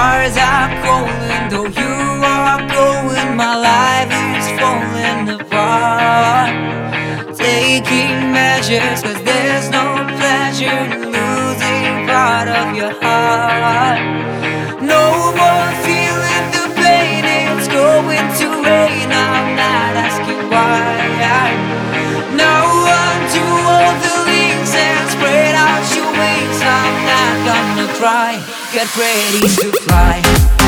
stars are going, though you are going, my life is falling apart. Taking measures, cause there's no pleasure. get ready to fly.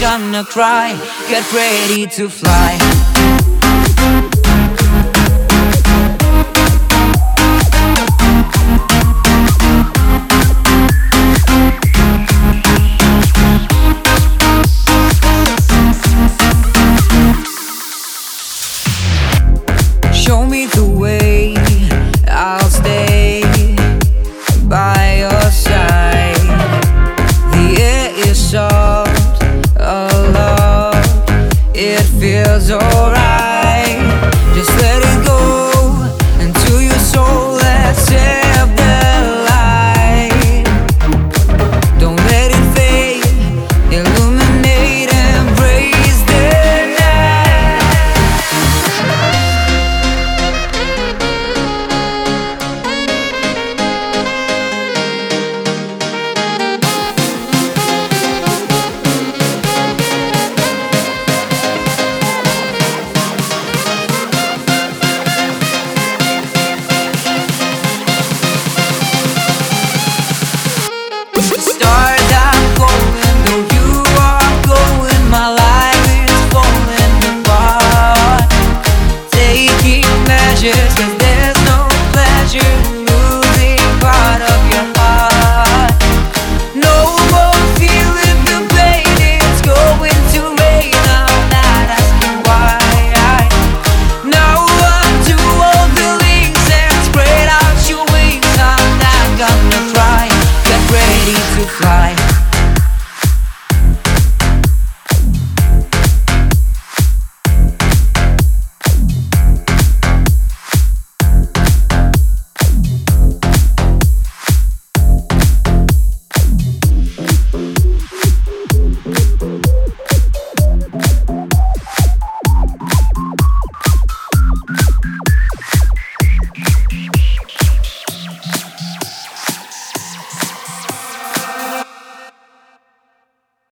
gonna cry. Get ready to fly. to fly.